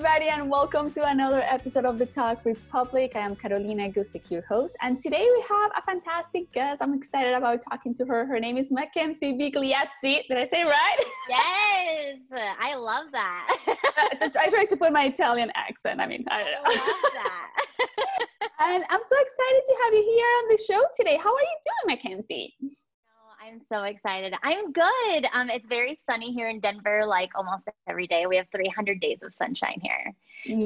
Everybody, and welcome to another episode of the Tog Republic. I am Carolina Guzik, your host, and today we have a fantastic guest. I'm excited about talking to her. Her name is Mackenzie Bigliazzi. Did I say right? Yes, I love that. Just I tried to put my Italian accent. I mean, I don't know. I love that. and I'm so excited to have you here on the show today. How are you doing, Mackenzie? I'm so excited. I'm good. Um, it's very sunny here in Denver, like almost every day. We have 300 days of sunshine here.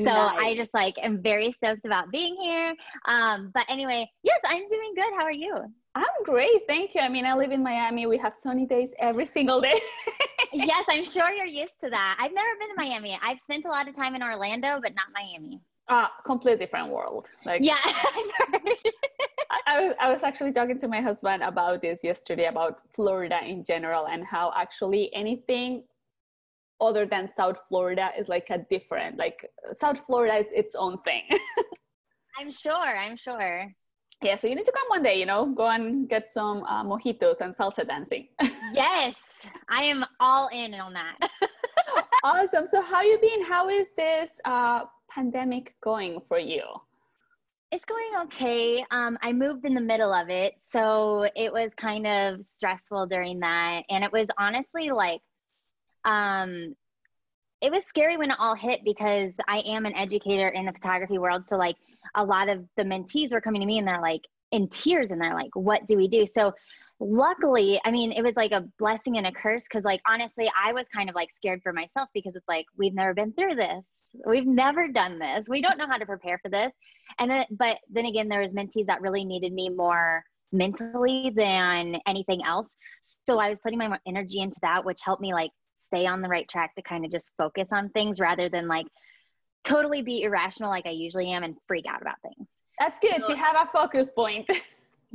So I just like am very stoked about being here. Um, but anyway, yes, I'm doing good. How are you? I'm great, thank you. I mean, I live in Miami. We have sunny days every single day. yes, I'm sure you're used to that. I've never been to Miami. I've spent a lot of time in Orlando, but not Miami. uh, completely different world. Like, Yeah. I, I was- actually talking to my husband about this yesterday about Florida in general and how actually anything other than South Florida is like a different, like South Florida is its own thing. I'm sure. I'm sure. yeah, so you need to come one day, you know, go and get some uh, mojitos and salsa dancing. Yes, I am all in on that. awesome. So how you been? How is this uh, pandemic going for you? It's going okay. Um, I moved in the middle of it, so it was kind of stressful during that, and it was honestly like, um, it was scary when it all hit because I am an educator in the photography world. So like a lot of the mentees were coming to me and they're like in tears and they're like, "What do we do?" So luckily, I mean, it was like a blessing and a curse because like honestly, I was kind of like scared for myself because it's like we've never been through this. We've never done this. We don't know how to prepare for this. And then, but then again, there was mentees that really needed me more mentally than anything else. So I was putting my energy into that, which helped me like stay on the right track to kind of just focus on things rather than like totally be irrational like I usually am and freak out about things. That's good So- to have a focus point.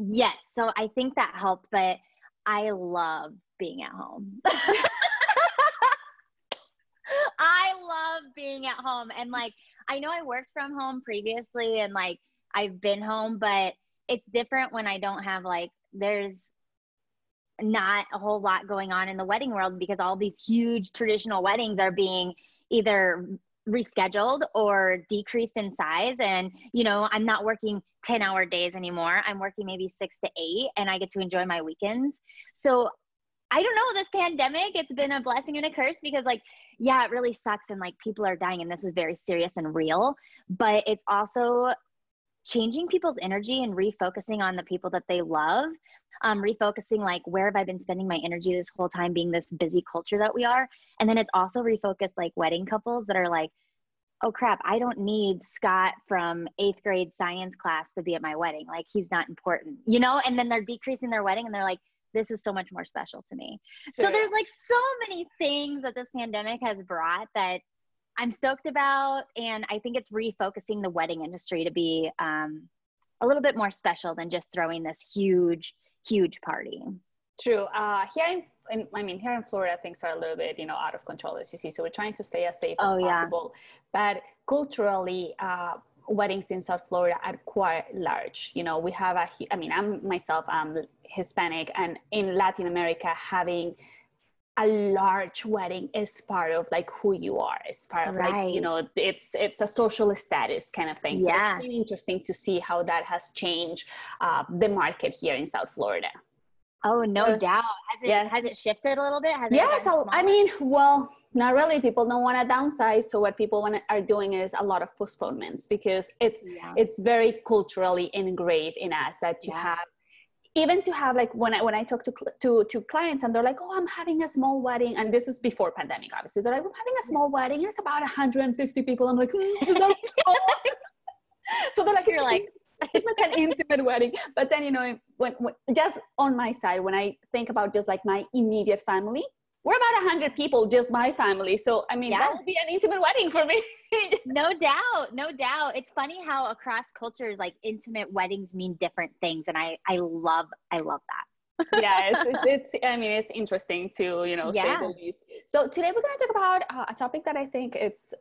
Yes. So I think that helped, but I love being at home. I love being at home. And like, I know I worked from home previously and like I've been home, but it's different when I don't have like, there's not a whole lot going on in the wedding world because all these huge traditional weddings are being either rescheduled or decreased in size and you know i'm not working 10 hour days anymore i'm working maybe six to eight and i get to enjoy my weekends so i don't know this pandemic it's been a blessing and a curse because like yeah it really sucks and like people are dying and this is very serious and real but it's also changing people's energy and refocusing on the people that they love um, refocusing like where have i been spending my energy this whole time being this busy culture that we are? And then it's also refocused like wedding couples that are like oh crap i don't need scott from eighth grade science class to be at my wedding. Like he's not important you know? And then they're decreasing their wedding and they're like this is so much more special to me so there's like so many things that this pandemic has brought that i'm stoked about and i think it's refocusing the wedding industry to be um, a little bit more special than just throwing this huge huge party True. Uh, here in, in, I mean, here in Florida, things are a little bit, you know, out of control, as you see. So we're trying to stay as safe as Oh, yeah. possible. But culturally, uh, weddings in South Florida are quite large. You know, we have a, I mean, I'm myself, I'm Hispanic, and in Latin America, having a large wedding is part of like who you are. It's part of like, you know, it's it's a social status kind of thing. So Yeah. it's really interesting to see how that has changed uh, the market here in South Florida. oh no Uh, doubt has it yeah. has it shifted a little bit has it Yes, I mean, well, not really. People don't want to downsize, so what people want are doing is a lot of postponements because it's yeah. it's very culturally engraved in us that to Yeah. have even to have like when I when I talk to to to clients and they're like, oh, I'm having a small wedding, and this is before pandemic, obviously. They're like, I'm having a small wedding, and it's about 150 people. I'm like, "Hmm, is that so they're like, You're like, it's like an intimate wedding. But then, you know, when, when just on my side, when I think about just like my immediate family, we're about 100 people just my family so i mean yeah. that would be an intimate wedding for me no doubt no doubt it's funny how across cultures like intimate weddings mean different things and i i love i love that yeah it's, it's, it's i mean it's interesting to you know yeah. say the least so today we're going to talk about uh, a topic that i think it's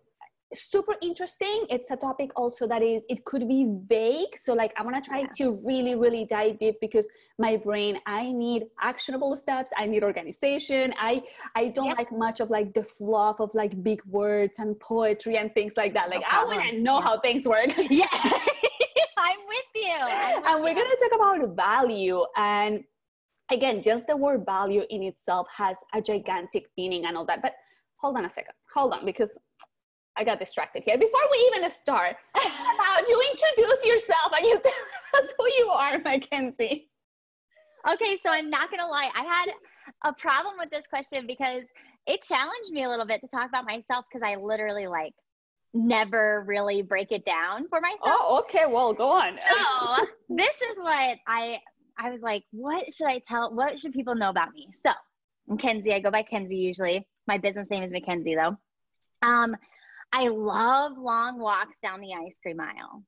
super interesting. It's a topic also that it, it could be vague. So like i'm gonna try yeah. to really really dive deep because my brain i need actionable steps. I need organization. I i don't yeah. like much of like the fluff of like big words and poetry and things like that. Like no i want to know yeah. how things work. Yeah. I'm with you. I'm with and we're gonna talk about value. And again just the word value in itself has a gigantic meaning and all that. But hold on a second. Hold on because I got distracted here. Before we even start, about you introduce yourself and you tell us who you are, Mackenzie. Okay, so I'm not gonna lie, I had a problem with this question because it challenged me a little bit to talk about myself because I literally like never really break it down for myself. Oh, okay. Well, go on. so this is what I I was like, what should I tell? What should people know about me? So, Mackenzie, I go by Kenzie usually. My business name is Mackenzie though. Um, I love long walks down the ice cream aisle.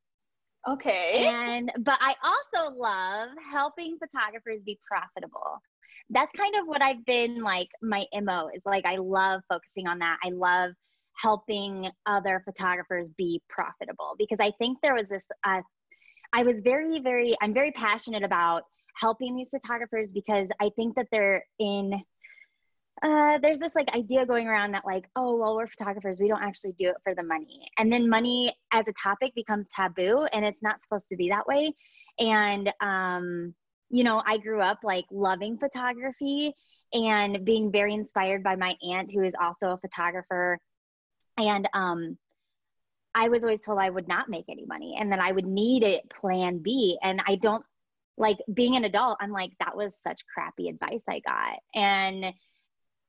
Okay. And but I also love helping photographers be profitable. That's kind of what I've been like my MO is like I love focusing on that. I love helping other photographers be profitable because I think there was this uh, I was very very I'm very passionate about helping these photographers because I think that they're in uh, there's this like idea going around that like oh well we're photographers we don't actually do it for the money. And then money as a topic becomes taboo and it's not supposed to be that way. And um, you know i grew up like loving photography and being very inspired by my aunt who is also a photographer. And um, i was always told i would not make any money and then i would need a plan b. And i don't like being an adult i'm like that was such crappy advice i got. And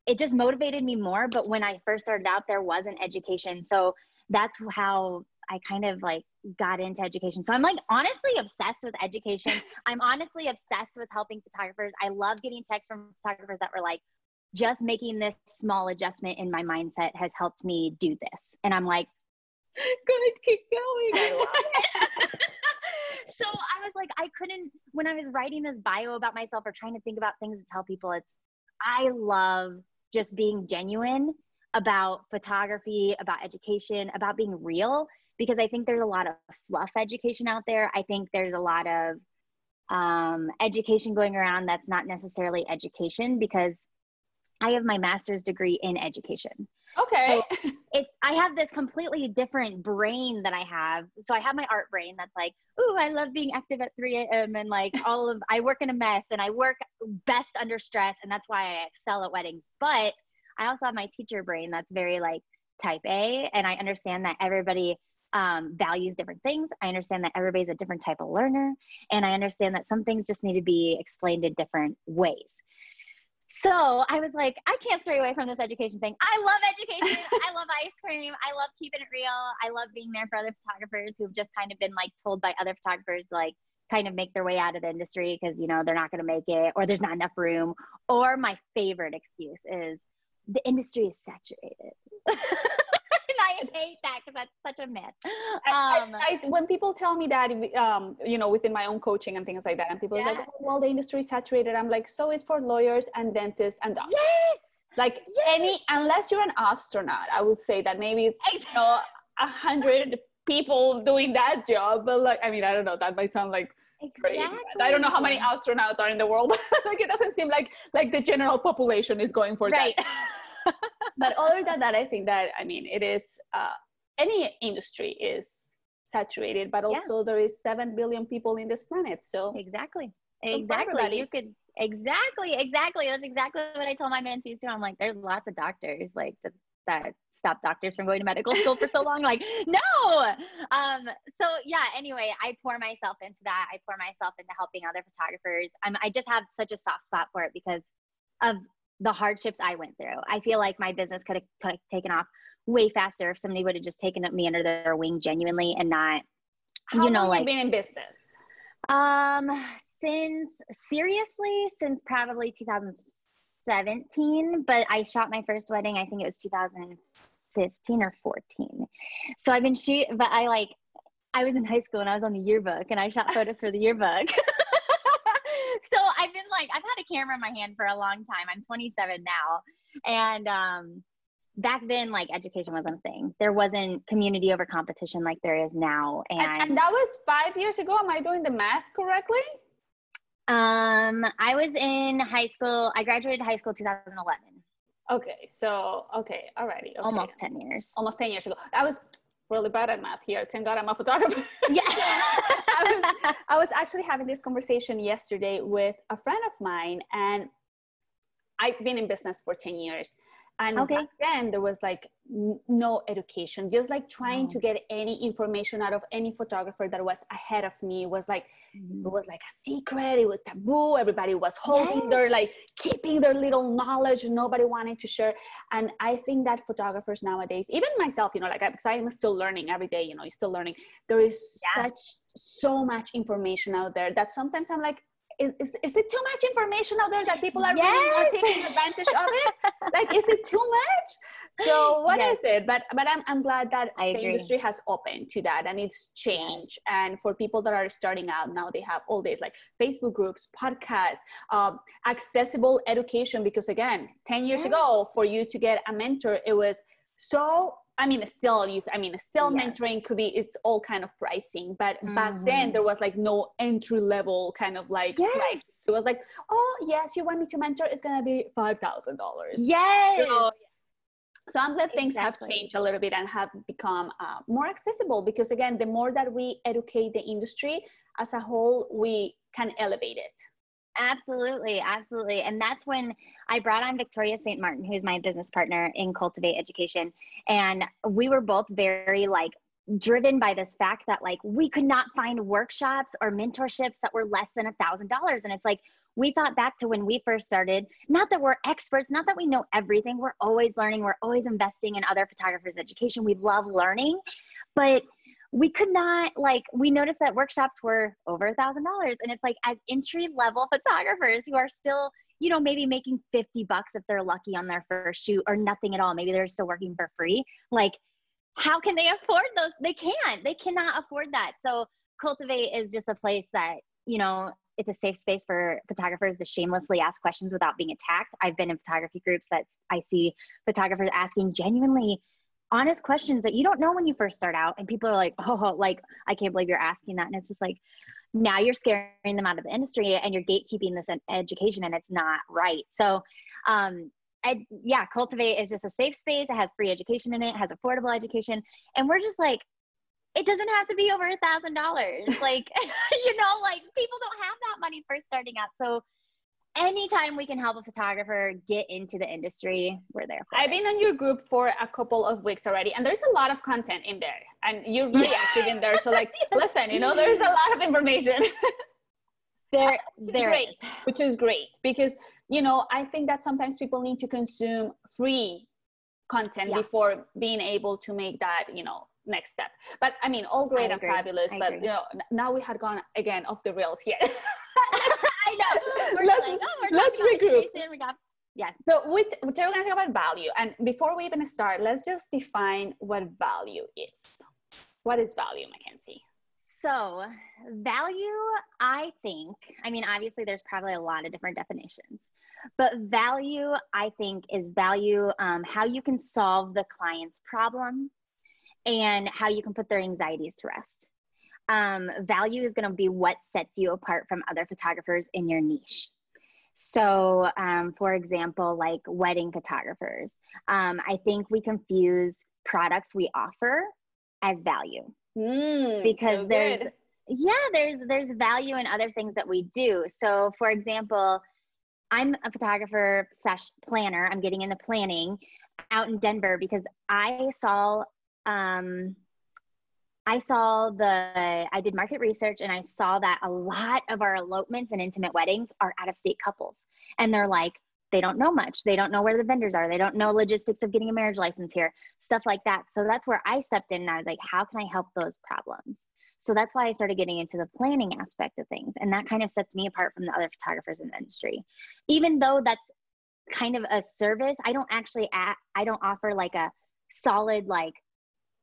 it just motivated me more. But when I first started out, there wasn't education. So that's how I kind of like got into education. So I'm like honestly obsessed with education. I'm honestly obsessed with helping photographers. I love getting texts from photographers that were like, just making this small adjustment in my mindset has helped me do this. And I'm like, good, keep going. I so I was like, I couldn't, when I was writing this bio about myself or trying to think about things to tell people, it's, I love just being genuine about photography, about education, about being real, because I think there's a lot of fluff education out there. I think there's a lot of um, education going around that's not necessarily education because I have my master's degree in education. Okay. So it, I have this completely different brain that I have. So I have my art brain that's like, ooh, I love being active at 3 a.m. and like all of, I work in a mess and I work best under stress. And that's why I excel at weddings. But I also have my teacher brain that's very like type A. And I understand that everybody um, values different things. I understand that everybody's a different type of learner. And I understand that some things just need to be explained in different ways. So I was like, I can't stray away from this education thing. I love education. I love ice cream. I love keeping it real. I love being there for other photographers who've just kind of been like told by other photographers, like, kind of make their way out of the industry because, you know, they're not going to make it or there's not enough room. Or my favorite excuse is the industry is saturated. I hate that because that's such a myth. Um, I, I, when people tell me that, um, you know, within my own coaching and things like that, and people yeah. are like, oh, well, the industry is saturated. I'm like, so is for lawyers and dentists and doctors. Yes. Like yes. any, unless you're an astronaut, I would say that maybe it's, you know, a hundred people doing that job. But like, I mean, I don't know. That might sound like Exactly. I don't know how many astronauts are in the world. like it doesn't seem like like the general population is going for right. that. but other than that, I think that I mean it is uh, any industry is saturated, but also yeah. there is seven billion people in this planet. So exactly, exactly. You could exactly, exactly. That's exactly what I told my mentees too. I'm like, there's lots of doctors like that stop doctors from going to medical school for so long like no um so yeah anyway i pour myself into that i pour myself into helping other photographers I'm, i just have such a soft spot for it because of the hardships I went through. I feel like my business could have t- taken off way faster if somebody would have just taken me under their wing genuinely and not, How you know, like been in business. Um, since seriously, since probably 2017, but I shot my first wedding. I think it was 2015 or 14. So I've been shoot, but I like, I was in high school and I was on the yearbook and I shot photos for the yearbook. so I've been like, I've had a camera in my hand for a long time. I'm 27 now, and um, back then like education wasn't a thing. There wasn't community over competition like there is now. And, and, and, that was five years ago. Am i doing the math correctly? Um i was in high school. I graduated high school 2011 okay so okay alrighty okay. almost 10 years. Almost 10 years ago. I was really bad at math here. Thank god i'm a photographer. Yeah I, was, I was actually having this conversation yesterday with a friend of mine and i've been in business for 10 years and okay. then there was like n- no education just like trying oh. to get any information out of any photographer that was ahead of me was like mm-hmm. it was like a secret it was taboo everybody was holding yes. their like keeping their little knowledge nobody wanted to share and i think that photographers nowadays even myself you know like i'm still learning every day you know you're still learning there is yeah. such so much information out there that sometimes i'm like is, is, is it too much information out there that people are yes. really not taking advantage of it? like, is it too much? So what yes. is it? But but I'm, I'm glad that I the agree. industry has opened to that and it's changed. And for people that are starting out now, they have all these like Facebook groups, podcasts, um, accessible education. Because again, 10 years ago, for you to get a mentor, it was so I mean, still you. I mean, still yeah. mentoring could be. It's all kind of pricing, but mm-hmm. back then mm-hmm. there was like no entry level kind of like yes. price. It was like, oh yes, you want me to mentor? It's gonna be five thousand dollars. Yes. So, so I'm glad things exactly. have changed a little bit and have become uh, more accessible because again, the more that we educate the industry as a whole, we can elevate it. Absolutely, absolutely. And that's when I brought on Victoria St. Martin, who's my business partner in Cultivate Education. And we were both very like driven by this fact that like we could not find workshops or mentorships that were less than a thousand dollars. And it's like we thought back to when we first started, not that we're experts, not that we know everything. We're always learning, we're always investing in other photographers' education. We love learning, but we could not like we noticed that workshops were over a thousand dollars and it's like as entry level photographers who are still you know maybe making 50 bucks if they're lucky on their first shoot or nothing at all maybe they're still working for free like how can they afford those? They can't they cannot afford that. So cultivate is just a place that you know it's a safe space for photographers to shamelessly ask questions without being attacked. I've been in photography groups that i see photographers asking genuinely honest questions that you don't know when you first start out and people are like oh like i can't believe you're asking that. And it's just like now you're scaring them out of the industry and you're gatekeeping this education and it's not right. So um I, yeah cultivate is just a safe space. It has free education in it, it has affordable education and we're just like it doesn't have to be over a thousand dollars. Like you know like people don't have that money first starting out. So anytime we can help a photographer get into the industry, we're there. I've it. been on your group for a couple of weeks already, and there's a lot of content in there, and you're very active in there. So, like, listen, you know, there's a lot of information. there, there great, is. which is great because you know I think that sometimes people need to consume free content yeah. before being able to make that you know next step. But I mean, all great and fabulous. I but agree. you know, now we had gone again off the rails here. I know. We're let's like, oh, let's regroup. We got yes. So we t- we're going to talk about value, and before we even start, let's just define what value is. What is value, Mackenzie? So, value, I think, I mean, obviously, there's probably a lot of different definitions, but value, I think, is value um, how you can solve the client's problem and how you can put their anxieties to rest um, value is going to be what sets you apart from other photographers in your niche. So, um, for example, like wedding photographers, um, I think we confuse products we offer as value mm, because so there's good. yeah there's there's value in other things that we do. So, for example, I'm a photographer slash planner. I'm getting into planning out in Denver because I saw um, I saw the, I did market research and I saw that a lot of our elopements and intimate weddings are out of state couples. And they're like, they don't know much. They don't know where the vendors are. They don't know logistics of getting a marriage license here, stuff like that. So that's where I stepped in and I was like, how can I help those problems? So that's why I started getting into the planning aspect of things. And that kind of sets me apart from the other photographers in the industry. Even though that's kind of a service, I don't actually, act, I don't offer like a solid, like,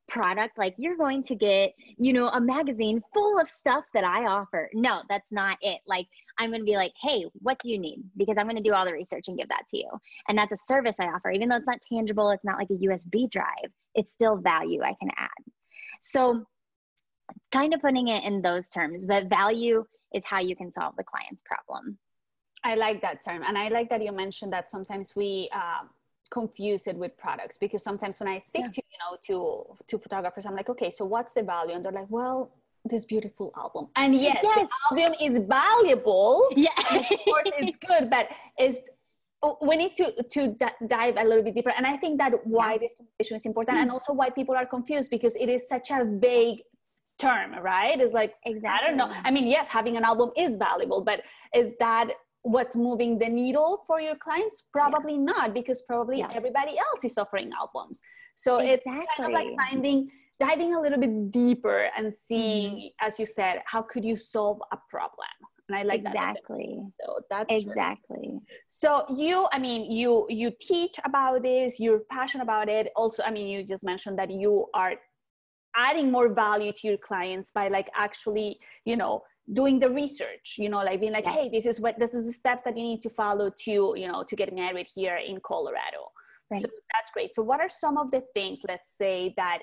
product like you're going to get you know a magazine full of stuff that i offer. No that's not it. Like i'm going to be like hey what do you need? Because i'm going to do all the research and give that to you. And that's a service i offer. Even though it's not tangible it's not like a usb drive it's still value i can add. So kind of putting it in those terms, but value is how you can solve the client's problem. I like that term. And I like that you mentioned that sometimes we uh, confuse it with products because sometimes when I speak yeah. to, you know, to, to photographers, I'm like, okay, so what's the value? And they're like, well, this beautiful album. And yes, yes. the album is valuable. Yeah. of course it's good, but it's oh, we need to to d- dive a little bit deeper and i think that why yeah. this conversation is important mm-hmm. and also why people are confused because it is such a vague term, right? It's like, exactly. I don't know. I mean, yes, having an album is valuable, but is that what's moving the needle for your clients? Probably yeah. not, because probably yeah. everybody else is offering albums. So exactly. it's kind of like finding, diving a little bit deeper and seeing, mm-hmm. as you said, how could you solve a problem? and i like exactly that so that's exactly really. so you i mean you you teach about this you're passionate about it also i mean you just mentioned that you are adding more value to your clients by like actually you know doing the research you know like being like yes. hey this is what this is the steps that you need to follow to you know to get married here in colorado right. so that's great so what are some of the things let's say that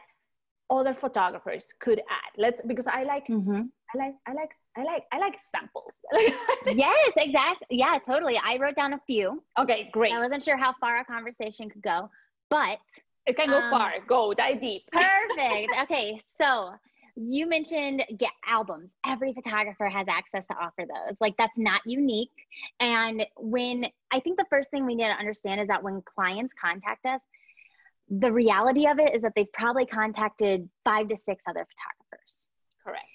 other photographers could add let's because i like mm-hmm. i like i like i like i like samples yes exactly yeah totally i wrote down a few okay great i wasn't sure how far our conversation could go but it can go um, far. Go, dive deep. perfect. Okay, so you mentioned get albums. Every photographer has access to offer those. Like that's not unique. And when I think the first thing we need to understand is that when clients contact us, the reality of it is that they've probably contacted five to six other photographers. Correct.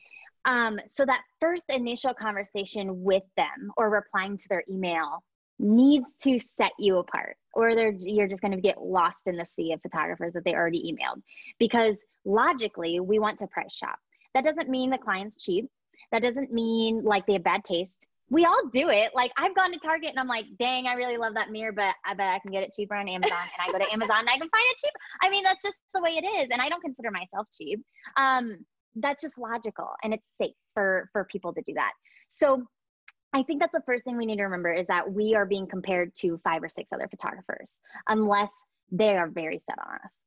Um, so that first initial conversation with them or replying to their email needs to set you apart or they're you're just going to get lost in the sea of photographers that they already emailed. Because logically we want to price shop. That doesn't mean the client's cheap. That doesn't mean like they have bad taste. We all do it. Like i've gone to target and i'm like dang i really love that mirror but i bet i can get it cheaper on amazon. And i go to amazon and i can find it cheap. I mean that's just the way it is and i don't consider myself cheap. Um that's just logical and it's safe for for people to do that. So I think that's the first thing we need to remember is that we are being compared to five or six other photographers, unless they are very set on us.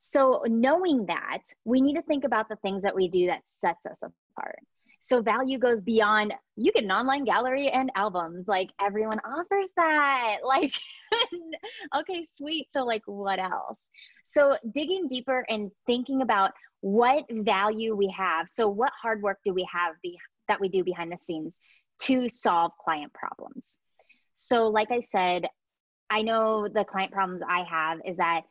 So, knowing that, we need to think about the things that we do that sets us apart. So, value goes beyond you get an online gallery and albums. Like, everyone offers that. Like, okay, sweet. So, like, what else? So, digging deeper and thinking about what value we have. So, what hard work do we have be- that we do behind the scenes to solve client problems. So, like I said, I know the client problems I have is that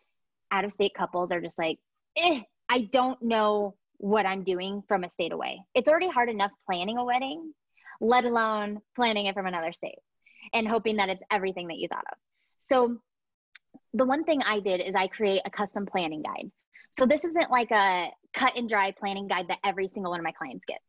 out of state couples are just like, eh, I don't know what I'm doing from a state away. It's already hard enough planning a wedding, let alone planning it from another state and hoping that it's everything that you thought of. So, the one thing I did is I create a custom planning guide. So, this isn't like a cut and dry planning guide that every single one of my clients gets.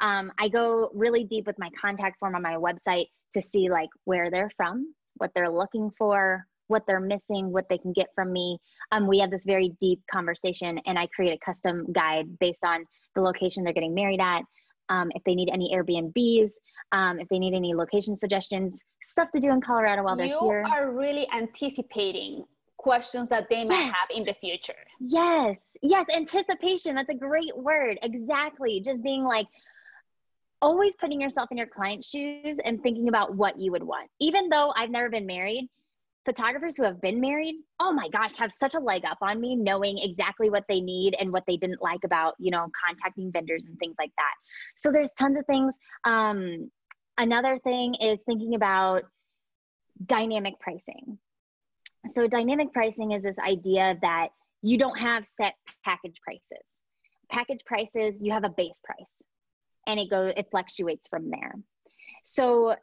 Um, I go really deep with my contact form on my website to see like where they're from, what they're looking for, what they're missing, what they can get from me. Um, we have this very deep conversation, and I create a custom guide based on the location they're getting married at. Um, if they need any Airbnbs, um, if they need any location suggestions, stuff to do in Colorado while they're you here. You are really anticipating questions that they might yes. have in the future. Yes, yes, anticipation. That's a great word. Exactly. Just being like, always putting yourself in your client's shoes and thinking about what you would want. Even though I've never been married, photographers who have been married, oh my gosh, have such a leg up on me knowing exactly what they need and what they didn't like about, you know, contacting vendors and things like that. So there's tons of things. Um, another thing is thinking about dynamic pricing. So dynamic pricing is this idea that you don't have set package prices. Package prices, you have a base price and it goes it fluctuates from there so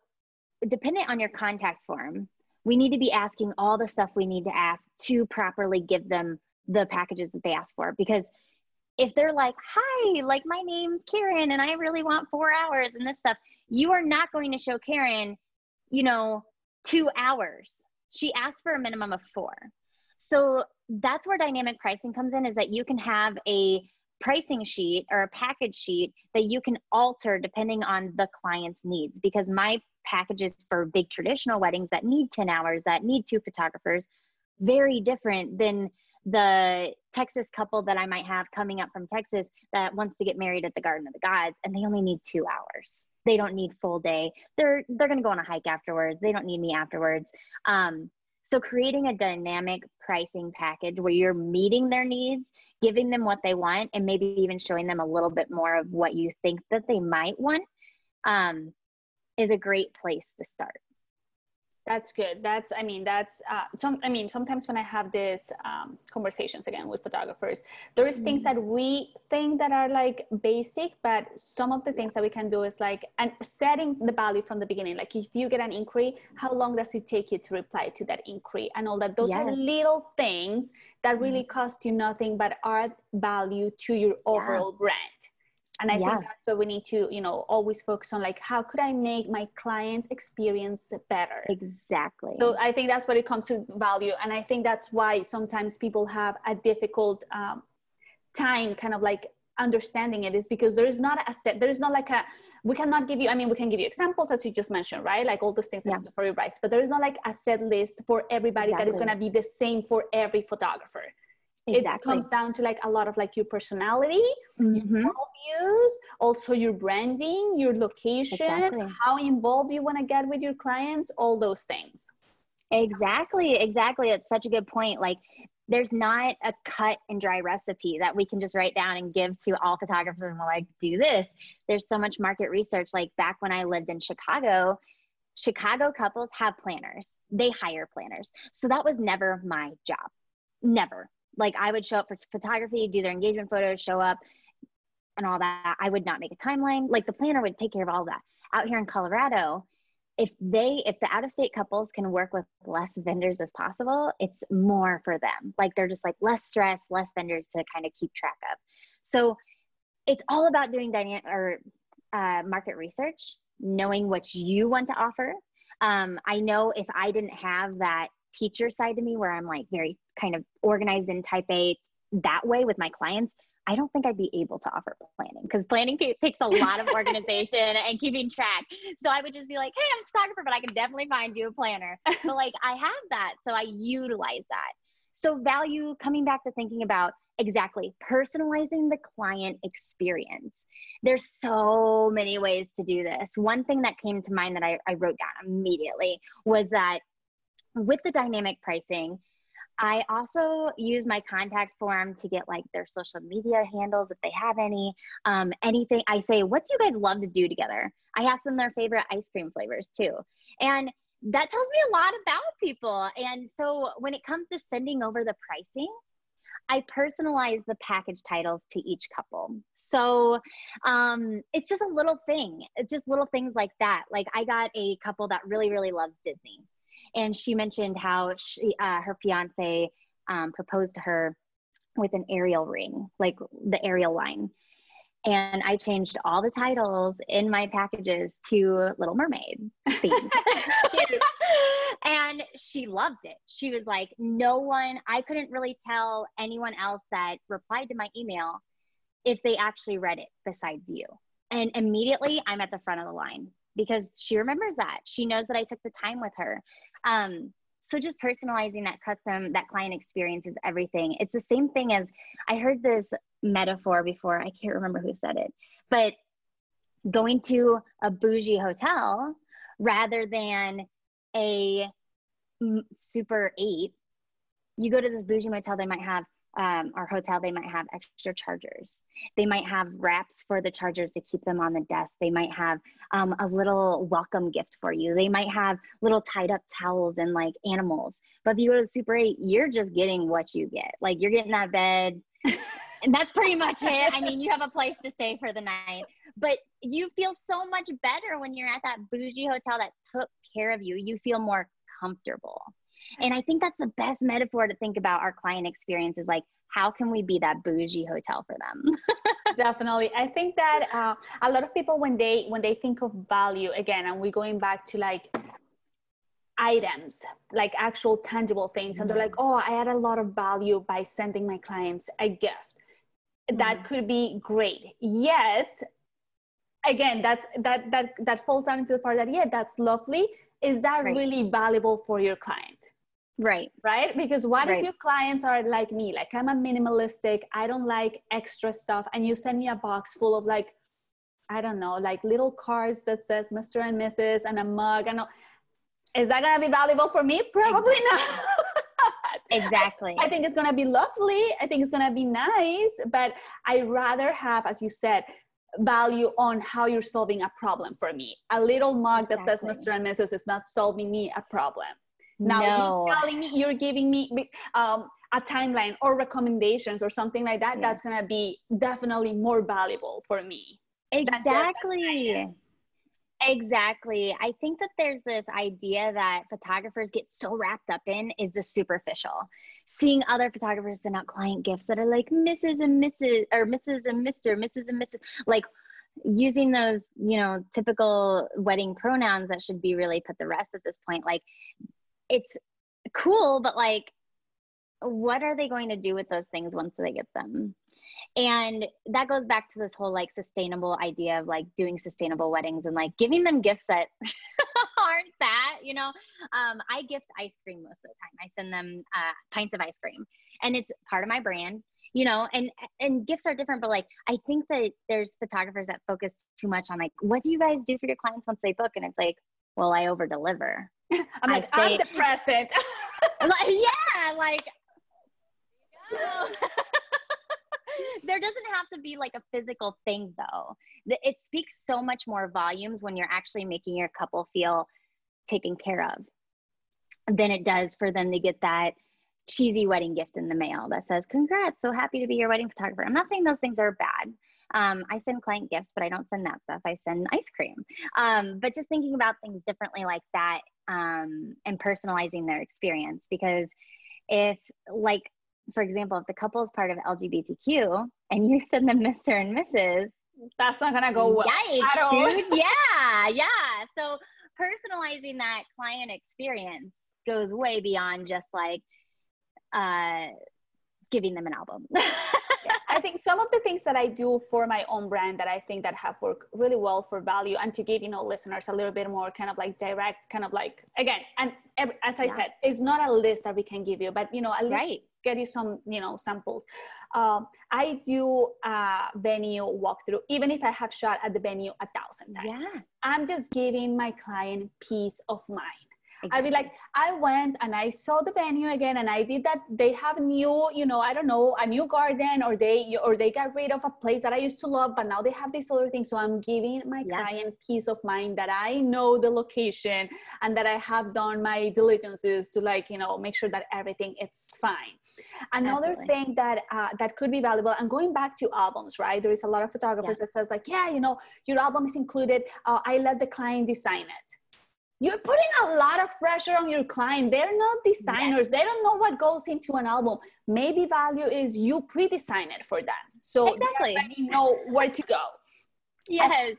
dependent on your contact form we need to be asking all the stuff we need to ask to properly give them the packages that they ask for because if they're like, hi, like my name's Karen and I really want four hours and this stuff, you are not going to show Karen, you know, two hours. She asked for a minimum of four. So that's where dynamic pricing comes in is that you can have a pricing sheet or a package sheet that you can alter depending on the client's needs because my packages for big traditional weddings that need 10 hours that need two photographers very different than the Texas couple that I might have coming up from Texas that wants to get married at the Garden of the Gods and they only need 2 hours. They don't need full day. They're they're going to go on a hike afterwards. They don't need me afterwards. Um, so creating a dynamic pricing package where you're meeting their needs, giving them what they want and maybe even showing them a little bit more of what you think that they might want um, is a great place to start that's good that's i mean that's uh, some i mean sometimes when i have these um, conversations again with photographers there's mm-hmm. things that we think that are like basic but some of the things that we can do is like and setting the value from the beginning like if you get an inquiry how long does it take you to reply to that inquiry and all that those yes. are little things that really mm-hmm. cost you nothing but add value to your overall yeah. brand and i yeah. think that's what we need to you know always focus on like how could i make my client experience better exactly so i think that's what it comes to value and i think that's why sometimes people have a difficult um, time kind of like understanding it is because there is not a set there is not like a we cannot give you i mean we can give you examples as you just mentioned right like all those things yeah. for your rights but there is not like a set list for everybody exactly. that is going to be the same for every photographer Exactly. It comes down to like a lot of like your personality, mm-hmm. your views, also your branding, your location, exactly. how involved you want to get with your clients, all those things. Exactly, exactly. It's such a good point. Like there's not a cut and dry recipe that we can just write down and give to all photographers and we're like, do this. There's so much market research. Like back when I lived in Chicago, Chicago couples have planners. They hire planners. So that was never my job. Never like I would show up for photography, do their engagement photos, show up and all that. I would not make a timeline. Like the planner would take care of all that. Out here in Colorado, if they if the out of state couples can work with less vendors as possible, it's more for them. Like they're just like less stress, less vendors to kind of keep track of. So it's all about doing dynamic or uh, market research, knowing what you want to offer. Um, I know if I didn't have that teacher side to me where I'm like very kind of organized in type A that way with my clients, I don't think I'd be able to offer planning because planning takes a lot of organization and keeping track. So I would just be like, hey, I'm a photographer, but I can definitely find you a planner. But like I have that. So I utilize that. So value coming back to thinking about exactly personalizing the client experience. There's so many ways to do this. One thing that came to mind that I, I wrote down immediately was that with the dynamic pricing, I also use my contact form to get like their social media handles if they have any. Um, anything I say, what do you guys love to do together? I ask them their favorite ice cream flavors too. And that tells me a lot about people. And so when it comes to sending over the pricing, I personalize the package titles to each couple. So um, it's just a little thing. It's just little things like that. Like I got a couple that really, really loves Disney and she mentioned how she, uh, her fiance um, proposed to her with an Ariel ring, like the Ariel line. And I changed all the titles in my packages to Little Mermaid and she loved it. She was like, no one, I couldn't really tell anyone else that replied to my email if they actually read it besides you. And immediately I'm at the front of the line because she remembers that. She knows that I took the time with her. Um, so just personalizing that custom, that client experience is everything. It's the same thing as I heard this metaphor before. I can't remember who said it, but going to a bougie hotel rather than a super eight. You go to this bougie motel, they might have um, our hotel, they might have extra chargers. They might have wraps for the chargers to keep them on the desk. They might have um, a little welcome gift for you. They might have little tied up towels and like animals. But if you go to the Super 8, you're just getting what you get. Like you're getting that bed. and that's pretty much it. I mean, you have a place to stay for the night, but you feel so much better when you're at that bougie hotel that took care of you. You feel more comfortable. And I think that's the best metaphor to think about our client experience is like, how can we be that bougie hotel for them? Definitely. I think that uh, a lot of people, when they, when they think of value again, and we're going back to like items, like actual tangible things, mm-hmm. and they're like, mm-hmm. oh, I add a lot of value by sending my clients a gift. Mm-hmm. That could be great. Yet, again, that's that that that falls down into the part that yeah, that's lovely. Is that right. really valuable for your client? Right. Right? Because what right. if your clients are like me? Like I'm a minimalistic, I don't like extra stuff, and you send me a box full of like, I don't know, like little cards that says Mr. and Mrs. and a mug and all. Is that gonna be valuable for me? Probably exactly. not. exactly. I, I think it's gonna be lovely. I think it's gonna be nice, but I rather have, as you said, value on how you're solving a problem for me. A little mug that exactly. says Mr. and Mrs. is not solving me a problem. Now no. you're telling me you're giving me um, a timeline or recommendations or something like that. Yeah. That's gonna be definitely more valuable for me. Exactly. Exactly. I think that there's this idea that photographers get so wrapped up in is the superficial. Seeing other photographers send out client gifts that are like Mrs. and Mrs. or Mrs. and Mr., Mrs. and Mrs. Like using those, you know, typical wedding pronouns that should be really put the rest at this point. Like it's cool, but like, what are they going to do with those things once they get them? And that goes back to this whole like sustainable idea of like doing sustainable weddings and like giving them gifts that aren't that, you know. Um, I gift ice cream most of the time. I send them uh, pints of ice cream, and it's part of my brand you know and and gifts are different but like i think that there's photographers that focus too much on like what do you guys do for your clients once they book and it's like well i over deliver I'm like, I am the present. like, yeah, like, there doesn't have to be like a physical thing though. It speaks so much more volumes when you're actually making your couple feel taken care of than it does for them to get that cheesy wedding gift in the mail that says, Congrats, so happy to be your wedding photographer. I'm not saying those things are bad. Um, I send client gifts, but I don't send that stuff. I send ice cream. Um, but just thinking about things differently like that um, and personalizing their experience. Because if, like, for example, if the couple is part of LGBTQ and you send them Mr. and Mrs., that's not gonna go well. Yikes, dude. yeah, yeah. So personalizing that client experience goes way beyond just like uh, giving them an album. I think some of the things that I do for my own brand that I think that have worked really well for value and to give, you know, listeners a little bit more kind of like direct, kind of like, again, and as I yeah. said, it's not a list that we can give you, but, you know, at least right. get you some, you know, samples. Um, I do a venue walkthrough, even if I have shot at the venue a thousand times. Yeah. I'm just giving my client peace of mind. I'd be like, I went and I saw the venue again, and I did that. They have new, you know, I don't know, a new garden, or they or they got rid of a place that I used to love, but now they have this other thing. So I'm giving my yeah. client peace of mind that I know the location and that I have done my diligences to like, you know, make sure that everything is fine. Another Absolutely. thing that uh, that could be valuable, and going back to albums, right? There is a lot of photographers yeah. that says like, yeah, you know, your album is included. Uh, I let the client design it you're putting a lot of pressure on your client. They're not designers. Yes. They don't know what goes into an album. Maybe value is you pre-design it for them. So exactly. they know where to go. Yes.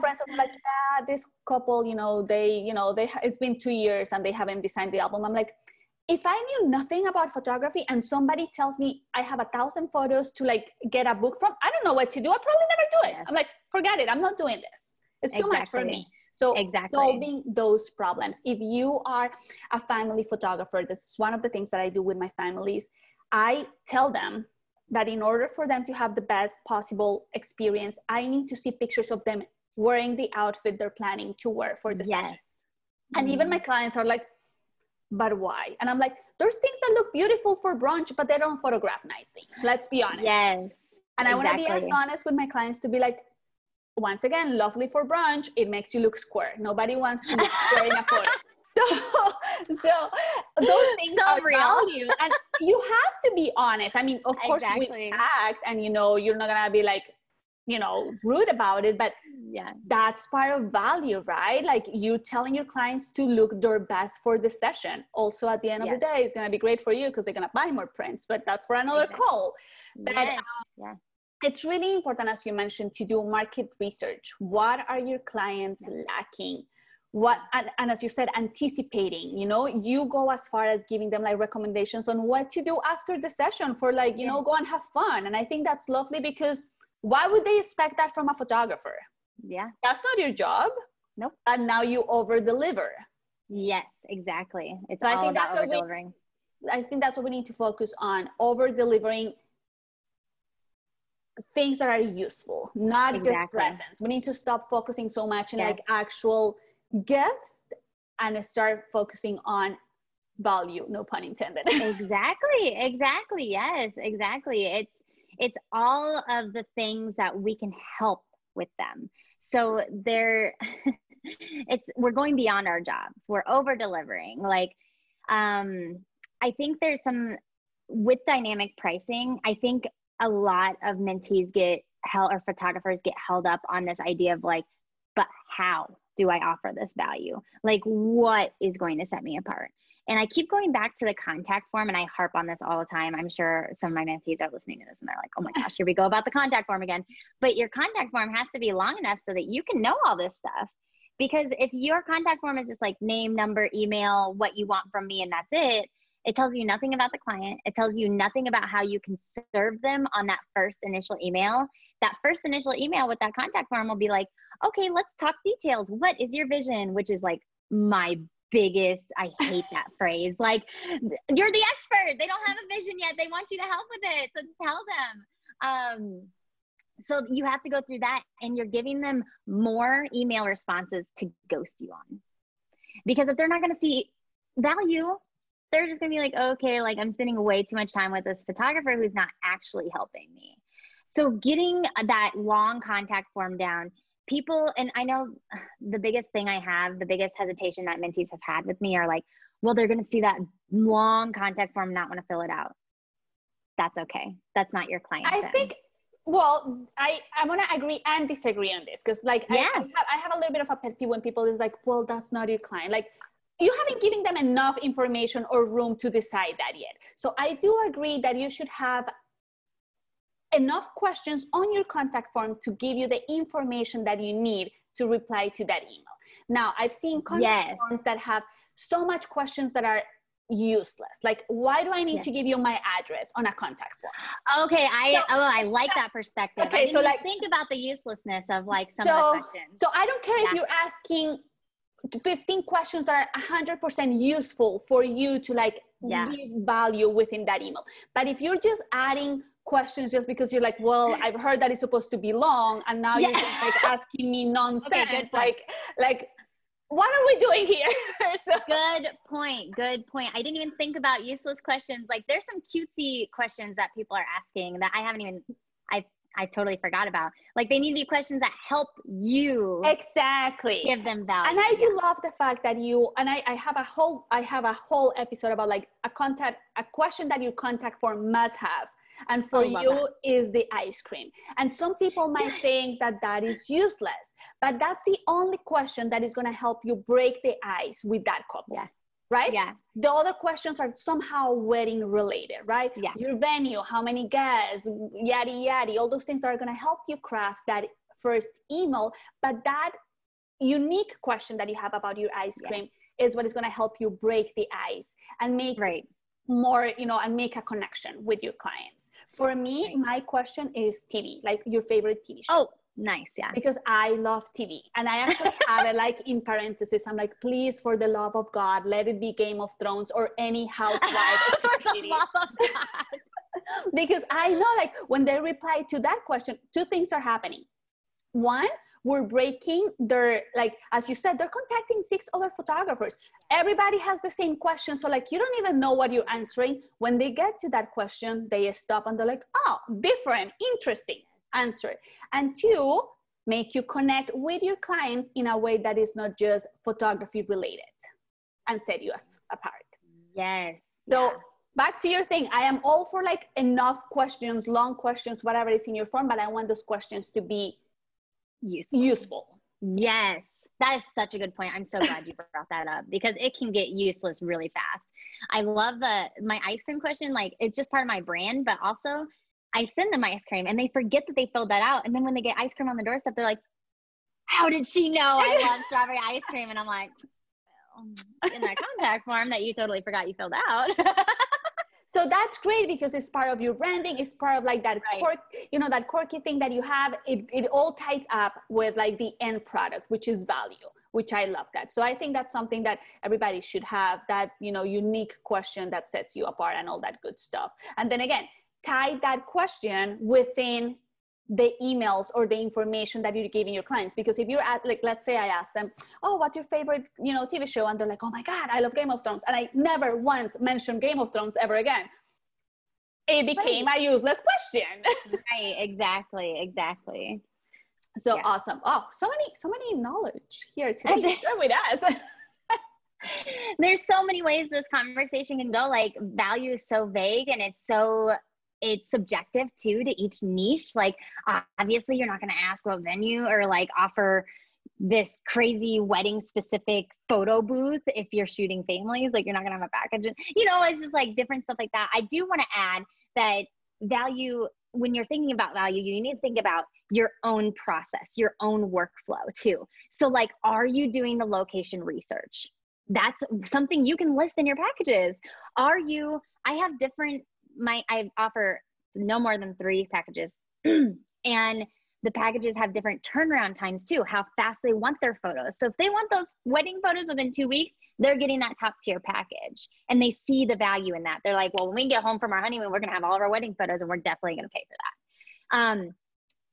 friends are like, yeah, this couple, you know, they, you know, they, it's been two years and they haven't designed the album. I'm like, if I knew nothing about photography and somebody tells me I have a thousand photos to like get a book from, I don't know what to do. I probably never do it. Yes. I'm like, forget it. I'm not doing this. It's too exactly. much for me. So exactly. solving those problems. If you are a family photographer, this is one of the things that I do with my families. I tell them that in order for them to have the best possible experience, I need to see pictures of them wearing the outfit they're planning to wear for the yes. session. And mm-hmm. even my clients are like, but why? And I'm like, there's things that look beautiful for brunch, but they don't photograph nicely. Let's be honest. Yes. And exactly. I want to be as honest with my clients to be like, once again, lovely for brunch, it makes you look square. Nobody wants to look square in a photo. So, so those things so are real. value and you have to be honest. I mean, of course, exactly. with tact and you know, you're not gonna be like, you know, rude about it, but yeah that's part of value right like you telling your clients to look their best for the session also at the end yes. of the day it's going to be great for you because they're going to buy more prints but that's for another exactly. call but yeah. Um, yeah it's really important as you mentioned to do market research. What are your clients lacking? What and, and, as you said anticipating you know? You go as far as giving them like recommendations on what to do after the session for like you yeah. know go and have fun. And i think that's lovely because why would they expect that from a photographer? Yeah. That's not your job. Nope. And now you over deliver yes exactly. It's so all I think about over delivering i think that's what we need to focus on over delivering things that are useful not exactly. just presents. We need to stop focusing so much on yes. like actual gifts and start focusing on value no pun intended. Exactly exactly yes exactly. It's it's all of the things that we can help with them. So they're it's we're going beyond our jobs. We're over delivering like um i think there's some with dynamic pricing i think a lot of mentees get held or photographers get held up on this idea of like but how do I offer this value? Like, what is going to set me apart? And I keep going back to the contact form, and I harp on this all the time. I'm sure some of my mentees are listening to this and they're like, oh my gosh, here we go about the contact form again. But your contact form has to be long enough so that you can know all this stuff. Because if your contact form is just like name, number, email, what you want from me, and that's it, it tells you nothing about the client. It tells you nothing about how you can serve them on that first initial email. That first initial email with that contact form will be like, okay, let's talk details. What is your vision? Which is like my biggest, I hate that phrase. Like, you're the expert. They don't have a vision yet. They want you to help with it. So tell them. Um, so you have to go through that and you're giving them more email responses to ghost you on. Because if they're not going to see value, they're just gonna be like, okay, like I'm spending way too much time with this photographer who's not actually helping me. So getting that long contact form down, people, and I know the biggest thing I have, the biggest hesitation that mentees have had with me are like, well, they're gonna see that long contact form, not want to fill it out. That's okay. That's not your client. I then. think well i i want to agree and disagree on this because like yeah. I, I, have, I have a little bit of a pet peeve when people is like well that's not your client like you haven't given them enough information or room to decide that yet. So I do agree that you should have enough questions on your contact form to give you the information that you need to reply to that email. Now, I've seen contact yes. forms that have so much questions that are useless. Like, why do I need yes. to give you my address on a contact form? Okay, I so, oh I like that perspective. Okay, so like think about the uselessness of like some so, of the questions. So I don't care yeah. if you're asking 15 questions that are 100% useful for you to like yeah. give value within that email but if you're just adding questions just because you're like well i've heard that it's supposed to be long and now yeah. you're just like asking me nonsense okay, like like what are we doing here so. good point good point i didn't even think about useless questions like there's some cutesy questions that people are asking that i haven't even I totally forgot about. Like they need to be questions that help you exactly give them value. And I do yeah. love the fact that you and I, I have a whole I have a whole episode about like a contact a question that your contact form must have. And for you that. is the ice cream. And some people might think that that is useless, but that's the only question that is going to help you break the ice with that couple. Yeah right? Yeah. The other questions are somehow wedding related, right? Yeah. Your venue, how many guests, yada yada, all those things are gonna help you craft that first email. But that unique question that you have about your ice cream yeah. is what is gonna help you break the ice and make right. more, you know, and make a connection with your clients. For me, right. my question is TV, like your favorite TV show. Oh, Nice, yeah. Because I love TV. And I actually have it like in parentheses. I'm like, please, for the love of God, let it be Game of Thrones or any housewife. for the love of God. because I know like when they reply to that question, two things are happening. One, we're breaking their like as you said they're contacting six other photographers everybody has the same question so like you don't even know what you're answering when they get to that question they stop and they're like oh different interesting answer. And two, make you connect with your clients in a way that is not just photography related and set you apart. Yes. So yeah. back to your thing. I am all for like enough questions, long questions, whatever is in your form, but I want those questions to be useful. Useful. Yes. That is such a good point. I'm so glad you brought that up because it can get useless really fast. I love the my ice cream question. Like it's just part of my brand, but also I send them ice cream and they forget that they filled that out. And then when they get ice cream on the doorstep, they're like, How did she know I love strawberry ice cream? And I'm like, well, in that contact form that you totally forgot you filled out. so that's great because it's part of your branding it's part of like that right. quirk you know that quirky thing that you have it, it all ties up with like the end product which is value which i love that so i think that's something that everybody should have that you know unique question that sets you apart and all that good stuff and then again tie that question within the emails or the information that you're giving your clients. Because if you're at like let's say i ask them oh what's your favorite you know tv show? And they're like oh my god i love game of thrones. And i never once mentioned game of thrones ever again. It became right. a useless question. Right exactly exactly. So yeah. awesome. Oh so many so many knowledge here today share with us. There's so many ways this conversation can go. Like value is so vague and it's so it's subjective too to each niche. Like, uh, obviously, you're not going to ask what venue or like offer this crazy wedding specific photo booth if you're shooting families. Like, you're not going to have a package. You know, it's just like different stuff like that. I do want to add that value, when you're thinking about value, you need to think about your own process, your own workflow too. So, like, are you doing the location research? That's something you can list in your packages. Are you, I have different my I offer no more than three packages, and the packages have different turnaround times too, how fast they want their photos. So if they want those wedding photos within two weeks, they're getting that top tier package and they see the value in that. They're like, well, when we get home from our honeymoon, we're to have all of our wedding photos and we're definitely to pay for that. Um,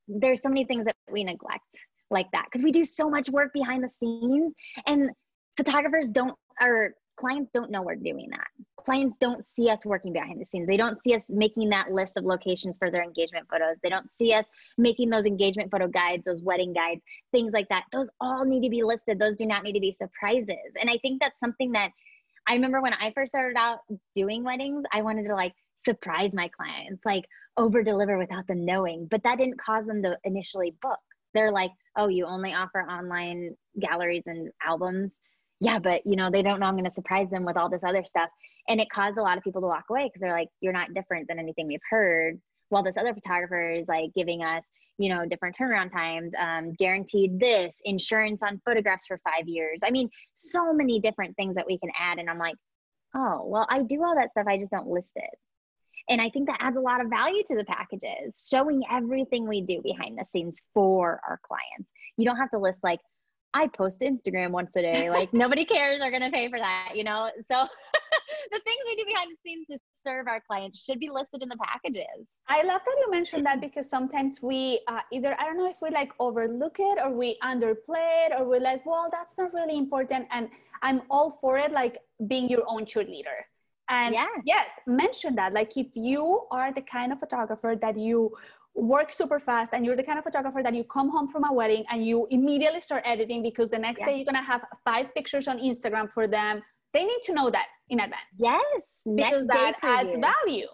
there's so many things that we neglect like that because we do so much work behind the scenes and photographers don't or clients don't know we're doing that clients don't see us working behind the scenes. They don't see us making that list of locations for their engagement photos. They don't see us making those engagement photo guides, those wedding guides, things like that. Those all need to be listed. Those do not need to be surprises. And I think that's something that I remember when I first started out doing weddings, I wanted to like surprise my clients, like over deliver without them knowing. But that didn't cause them to initially book. They're like, oh, you only offer online galleries and albums yeah, but you know, they don't know I'm going to surprise them with all this other stuff. And it caused a lot of people to walk away because they're like, you're not different than anything we've heard. While this other photographer is like giving us, you know, different turnaround times, um, guaranteed this, insurance on photographs for five years. I mean, so many different things that we can add. And I'm like, oh, well, I do all that stuff. I just don't list it. And I think that adds a lot of value to the packages, showing everything we do behind the scenes for our clients. You don't have to list like, I post Instagram once a day. Like nobody cares are gonna pay for that, you know? So the things we do behind the scenes to serve our clients should be listed in the packages. I love that you mentioned that because sometimes we uh, either, I don't know if we like overlook it or we underplay it or we're like, well, that's not really important. And I'm all for it, like being your own cheerleader. And yeah. yes, mention that. Like if you are the kind of photographer that you work super fast and you're the kind of photographer that you come home from a wedding and you immediately start editing because the next yeah. day you're going to have five pictures on Instagram for them. They need to know that in advance. Yes. Because that adds you. value.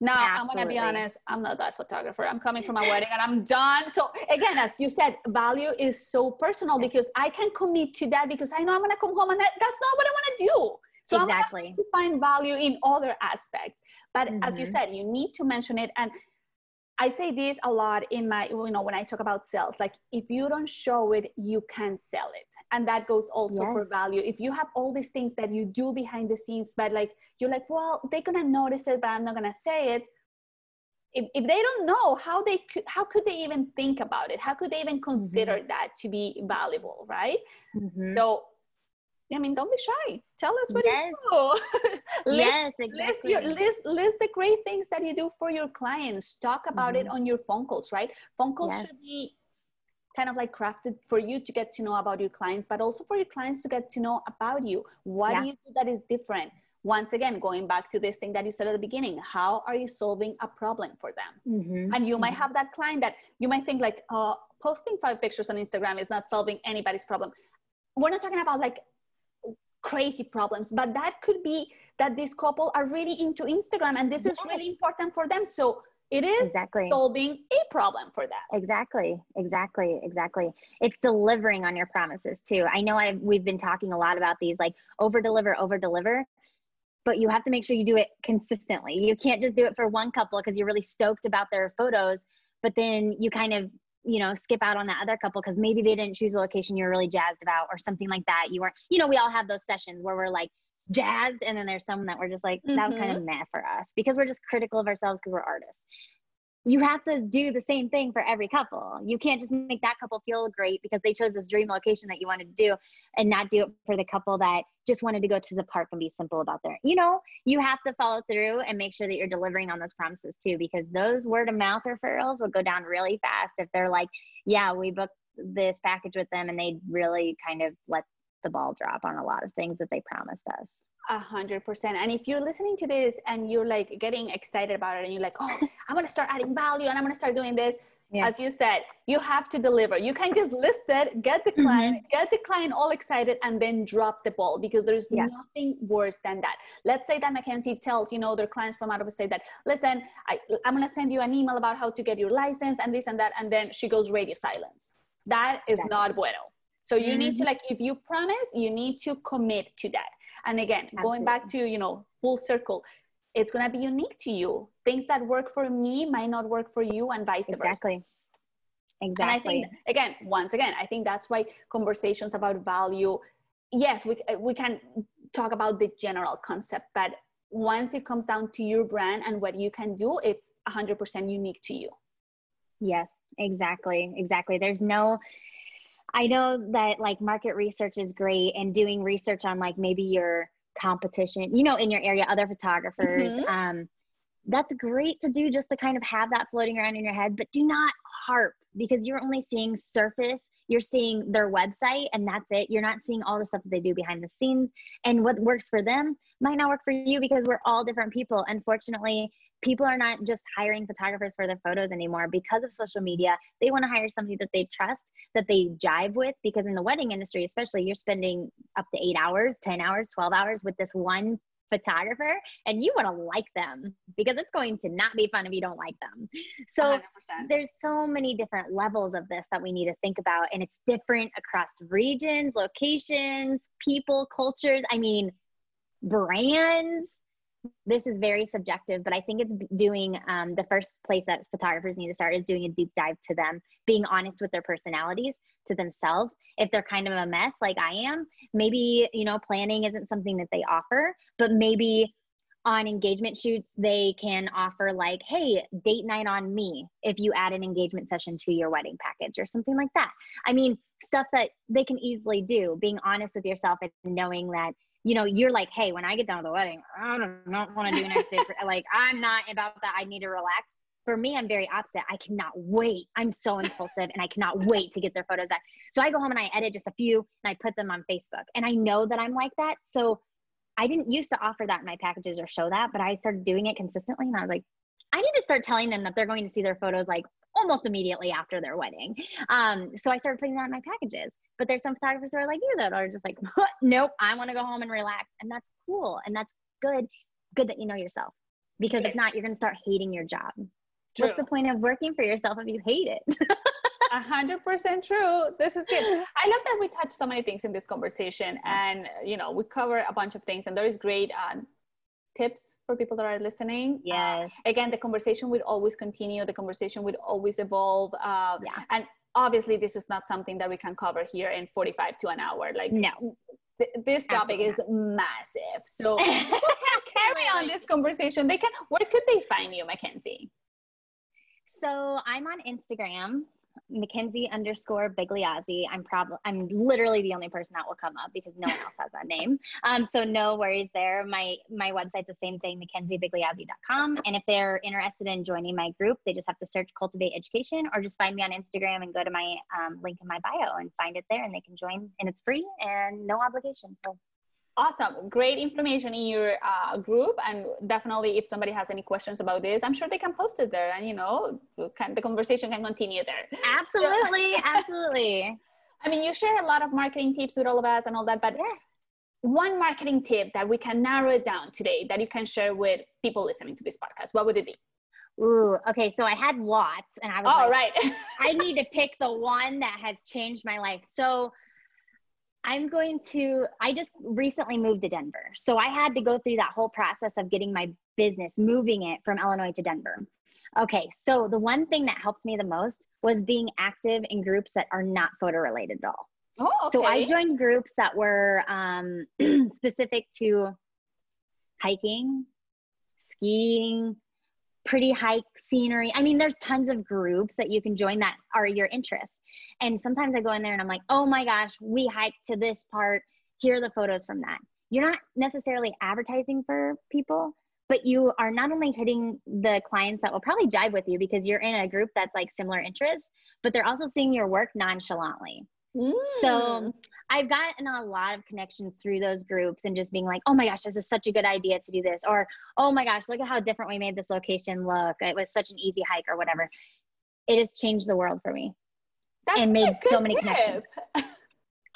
Now, Absolutely. I'm going to be honest, I'm not that photographer. I'm coming from a wedding and I'm done. So, again, as you said, value is so personal because I can commit to that because I know I'm going to come home and that's not what I want to do. So exactly. I'm to find value in other aspects. But mm-hmm. as you mm-hmm. said, you need to mention it. And I say this a lot in my, you know, when I talk about sales, like if you don't show it, you can't sell it. And that goes also yes. for value. If you have all these things that you do behind the scenes, but like, you're like, well, they're going to notice it, but I'm not going to say it. If, if they don't know how they could, how could they even think about it? How could they even consider mm-hmm. that to be valuable? Right. Mm-hmm. So I mean, don't be shy. Tell us what yes. you do. list, yes, exactly. List, your, list, list the great things that you do for your clients. Talk about mm-hmm. it on your phone calls, right? Phone calls yes. should be kind of like crafted for you to get to know about your clients, but also for your clients to get to know about you. What yeah. do you do that is different? Once again, going back to this thing that you said at the beginning, how are you solving a problem for them? Mm-hmm. And you mm-hmm. might have that client that you might think like, uh, posting five pictures on Instagram is not solving anybody's problem. We're not talking about like crazy problems but that could be that this couple are really into instagram and this is really important for them. So it is exactly. solving a problem for them. Exactly. Exactly. Exactly. It's delivering on your promises too. I know i we've been talking a lot about these like over deliver over deliver but you have to make sure you do it consistently. You can't just do it for one couple because you're really stoked about their photos but then you kind of you know skip out on that other couple because maybe they didn't choose a location you're really jazzed about or something like that you weren't you know we all have those sessions where we're like jazzed and then there's some that we're just like that was kind of mm-hmm. meh for us because we're just critical of ourselves because we're artists you have to do the same thing for every couple you can't just make that couple feel great because they chose this dream location that you wanted to do and not do it for the couple that just wanted to go to the park and be simple about their you know you have to follow through and make sure that you're delivering on those promises too because those word of mouth referrals will go down really fast if they're like yeah we booked this package with them and they really kind of let the ball drop on a lot of things that they promised us. A hundred percent. And if you're listening to this and you're like getting excited about it and you're like, oh, I'm gonna start adding value and I'm gonna start doing this. Yeah. As you said, you have to deliver. You can't just list it, get the client, mm-hmm. get the client all excited, and then drop the ball because there's yeah. nothing worse than that. Let's say that Mackenzie tells you know their clients from out of state that listen, I, I'm gonna send you an email about how to get your license and this and that, and then she goes radio silence. That is exactly. not bueno. So you mm-hmm. need to mm-hmm. like if you promise, you need to commit to that. And again, Absolutely. going back to, you know, full circle, it's going to be unique to you. Things that work for me might not work for you and vice exactly. versa. Exactly. Exactly. And I think again, once again, I think that's why conversations about value, yes, we we can talk about the general concept, but once it comes down to your brand and what you can do, it's 100% unique to you. Yes, exactly. Exactly. There's no I know that like market research is great and doing research on like maybe your competition, you know, in your area, other photographers. Mm-hmm. Um, that's great to do just to kind of have that floating around in your head, but do not harp because you're only seeing surface. You're seeing their website and that's it. You're not seeing all the stuff that they do behind the scenes. And what works for them might not work for you because we're all different people. Unfortunately, people are not just hiring photographers for their photos anymore because of social media. They want to hire somebody that they trust, that they jive with, because in the wedding industry, especially, you're spending up to eight hours, 10 hours, 12 hours with this one photographer and you want to like them because it's going to not be fun if you don't like them. So 100%. there's so many different levels of this that we need to think about and it's different across regions, locations, people, cultures, I mean brands this is very subjective, but I think it's doing um, the first place that photographers need to start is doing a deep dive to them, being honest with their personalities to themselves. If they're kind of a mess like I am, maybe, you know, planning isn't something that they offer, but maybe on engagement shoots, they can offer like, hey, date night on me if you add an engagement session to your wedding package or something like that. I mean, stuff that they can easily do, being honest with yourself and knowing that you know, you're like, hey, when I get done with the wedding, I don't, don't want to do next day. like, I'm not about that. I need to relax. For me, I'm very opposite. I cannot wait. I'm so impulsive and I cannot wait to get their photos back. So I go home and I edit just a few and I put them on Facebook. And I know that I'm like that. So I didn't used to offer that in my packages or show that, but I started doing it consistently. And I was like, I need to start telling them that they're going to see their photos like almost immediately after their wedding. Um, so I started putting that in my packages. But there's some photographers that are like you that are just like, nope, I want to go home and relax. And that's cool. And that's good. Good that you know yourself. Because if not, you're going to start hating your job. True. What's the point of working for yourself if you hate it? A hundred percent true. This is good. I love that we touched so many things in this conversation, and you know we cover a bunch of things, and there is great uh, tips for people that are listening. Yes. Uh, again, the conversation will always continue. The conversation will always evolve. Uh, yeah. And obviously, this is not something that we can cover here in 45 to an hour. Like, no. Th- this topic Absolutely. is massive. So people can carry on this conversation. They can, where could they find you, Mackenzie? So I'm on Instagram Mackenzie underscore Bigliazzi. I'm probably I'm literally the only person that will come up because no one else has that name. Um, so no worries there. My my website's the same thing, mackenziebigliazzi.com. And if they're interested in joining my group, they just have to search Cultivate Education or just find me on Instagram and go to my um, link in my bio and find it there, and they can join. And it's free and no obligation. So Awesome. Great information in your uh, group. And definitely, if somebody has any questions about this, I'm sure they can post it there and, you know, can, the conversation can continue there. Absolutely. So, absolutely. I mean, you share a lot of marketing tips with all of us and all that, but yeah. one marketing tip that we can narrow it down today that you can share with people listening to this podcast, what would it be? Ooh, okay. So I had lots, and I was oh, like, right. I need to pick the one that has changed my life. So I'm going to, I just recently moved to Denver. So I had to go through that whole process of getting my business, moving it from Illinois to Denver. Okay, so the one thing that helped me the most was being active in groups that are not photo related at all. Oh, okay. So I joined groups that were um, specific to hiking, skiing, pretty hike scenery. I mean, there's tons of groups that you can join that are your interests. And sometimes I go in there and I'm like, oh my gosh, we hiked to this part. Here are the photos from that. You're not necessarily advertising for people, but you are not only hitting the clients that will probably jive with you because you're in a group that's like similar interests, but they're also seeing your work nonchalantly. Mm. So I've gotten a lot of connections through those groups and just being like, oh my gosh, this is such a good idea to do this. Or, oh my gosh, look at how different we made this location look. It was such an easy hike or whatever. It has changed the world for me That's and made so many tip. connections.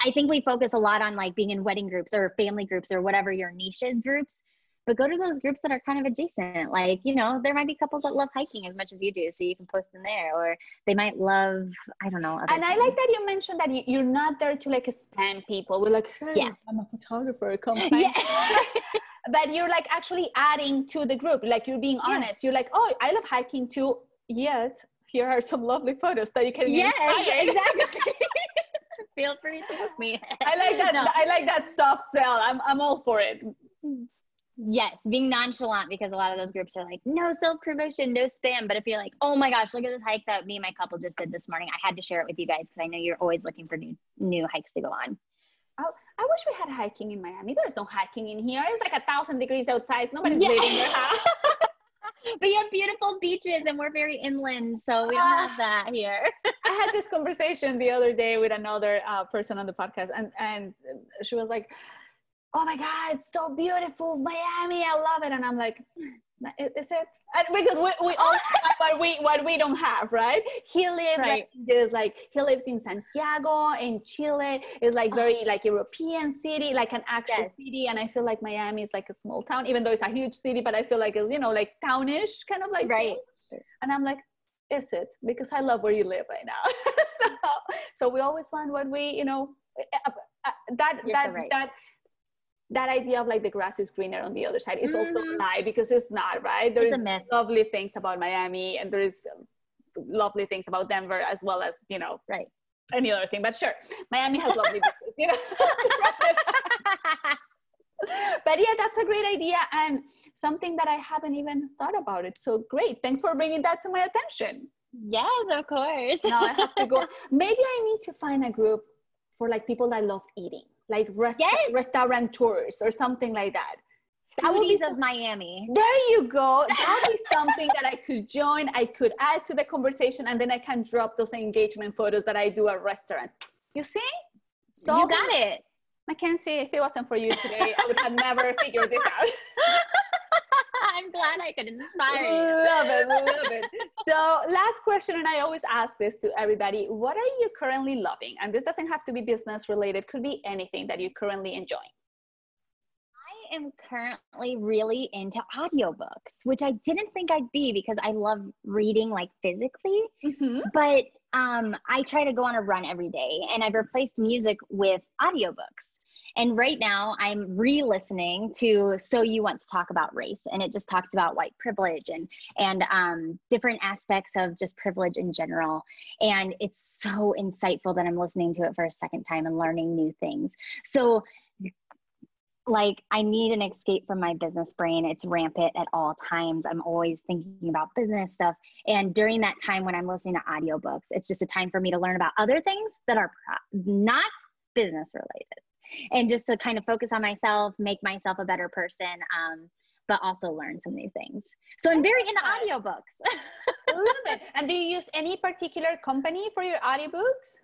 I think we focus a lot on like being in wedding groups or family groups or whatever your niche is groups but go to those groups that are kind of adjacent like you know there might be couples that love hiking as much as you do so you can post in there or they might love i don't know and i like that you mentioned that you, you're not there to like spam people we're like hey yeah. i'm a photographer come yeah. but you're like actually adding to the group like you're being honest yeah. you're like oh i love hiking too yet here are some lovely photos that you can yes exactly feel free to book me i like that no. i like that soft sell i'm, I'm all for it Yes, being nonchalant because a lot of those groups are like, no self promotion, no spam. But if you're like, oh my gosh, look at this hike that me and my couple just did this morning, I had to share it with you guys because I know you're always looking for new new hikes to go on. Oh, I wish we had hiking in Miami. There's no hiking in here. It's like a thousand degrees outside. Nobody's yeah. leaving their house. but you have beautiful beaches and we're very inland, so we don't uh, have that here. I had this conversation the other day with another uh, person on the podcast, and and she was like oh my god it's so beautiful miami i love it and i'm like is it? And because we, we all have what we what we don't have right? He lives right. like like he lives in santiago in chile. It's like very like european city like an actual yes. city. And i feel like miami is like a small town even though it's a huge city but i feel like it's you know like townish kind of like right. and i'm like is it? Because i love where you live right now. So so we always find what we you know uh, uh, that You're that so right. that that idea of like the grass is greener on the other side is mm-hmm. also a lie because it's not right? There it's is lovely things about miami and there is lovely things about denver as well as you know right. any other thing but sure miami has lovely beaches you know? But yeah that's a great idea and something that i haven't even thought about. It so great. Thanks for bringing that to my attention. Yes of course. Now i have to go. Maybe i need to find a group for like people that love eating like rest- yes. restaurateurs or something like that. That would be some- of Miami. There you go. That would be something that I could join. I could add to the conversation, and then I can drop those engagement photos that I do at restaurant. You see? So you got it, Mackenzie. If it wasn't for you today, I would have never figured this out. I'm glad I could inspire you. Love it, love it. So, last question, and I always ask this to everybody what are you currently loving? And this doesn't have to be business related, could be anything that you're currently enjoying. I am currently really into audiobooks, which I didn't think I'd be because I love reading like physically. Mm-hmm. But um, I try to go on a run every day, and I've replaced music with audiobooks. And right now, I'm re listening to So You Want to Talk About Race, and it just talks about white privilege and, and um, different aspects of just privilege in general. And it's so insightful that I'm listening to it for a second time and learning new things. So, like I need an escape from my business brain. It's rampant at all times. I'm always thinking about business stuff. And during that time when I'm listening to audiobooks, it's just a time for me to learn about other things that are not business related and just to kind of focus on myself, make myself a better person, um, but also learn some new things. So I'm very into audiobooks. Love it. And do you use any particular company for your audiobooks?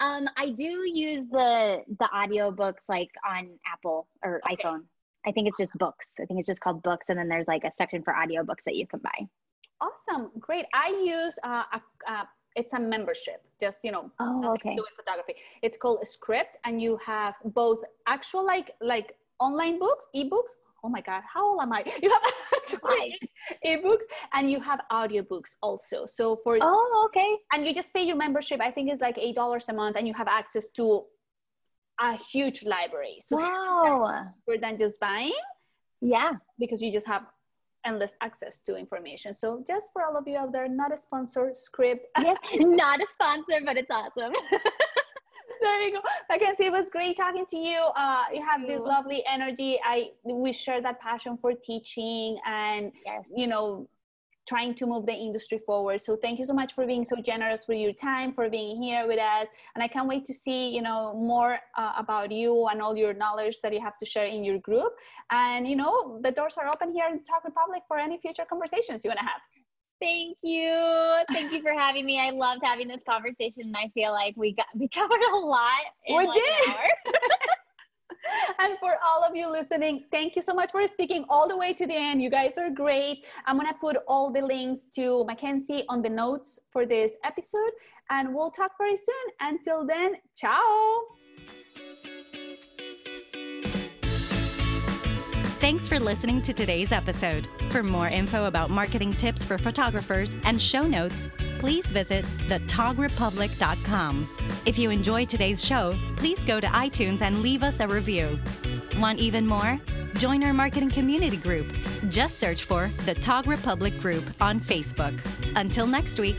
Um, I do use the the audiobooks like on Apple or okay. iPhone. I think it's just books. I think it's just called books, and then there's like a section for audiobooks that you can buy. Awesome, great. I use uh, a, a it's a membership just you know oh, okay. doing photography. It's called a Scribd and you have both actual like like online books ebooks. Oh my god how old am i? You have actually ebooks and you have audiobooks also. So for oh okay. and you just pay your membership i think it's like eight dollars a month and you have access to a huge library. So wow. more than just buying yeah. because you just have endless access to information so just for all of you out there not a sponsor Scribd yes, not a sponsor but it's awesome there you go. Mackenzie, it was great talking to you. Uh, you have this lovely energy. I we share that passion for teaching and yes. you know trying to move the industry forward. So thank you so much for being so generous with your time, for being here with us, and I can't wait to see you know more uh, about you and all your knowledge that you have to share in your group. And you know the doors are open here in Tog Republic for any future conversations you want to have. Thank you. Thank you for having me. I loved having this conversation. And I feel like we got we covered a lot. we like did. and for all of you listening, thank you so much for sticking all the way to the end. You guys are great. I'm going to put all the links to Mackenzie on the notes for this episode, and we'll talk very soon. Until then, ciao. Thanks for listening to today's episode. For more info about marketing tips for photographers and show notes, please visit thetogrepublic.com. If you enjoyed today's show, please go to iTunes and leave us a review. Want even more? Join our marketing community group. Just search for the Tog Republic Group on Facebook. Until next week.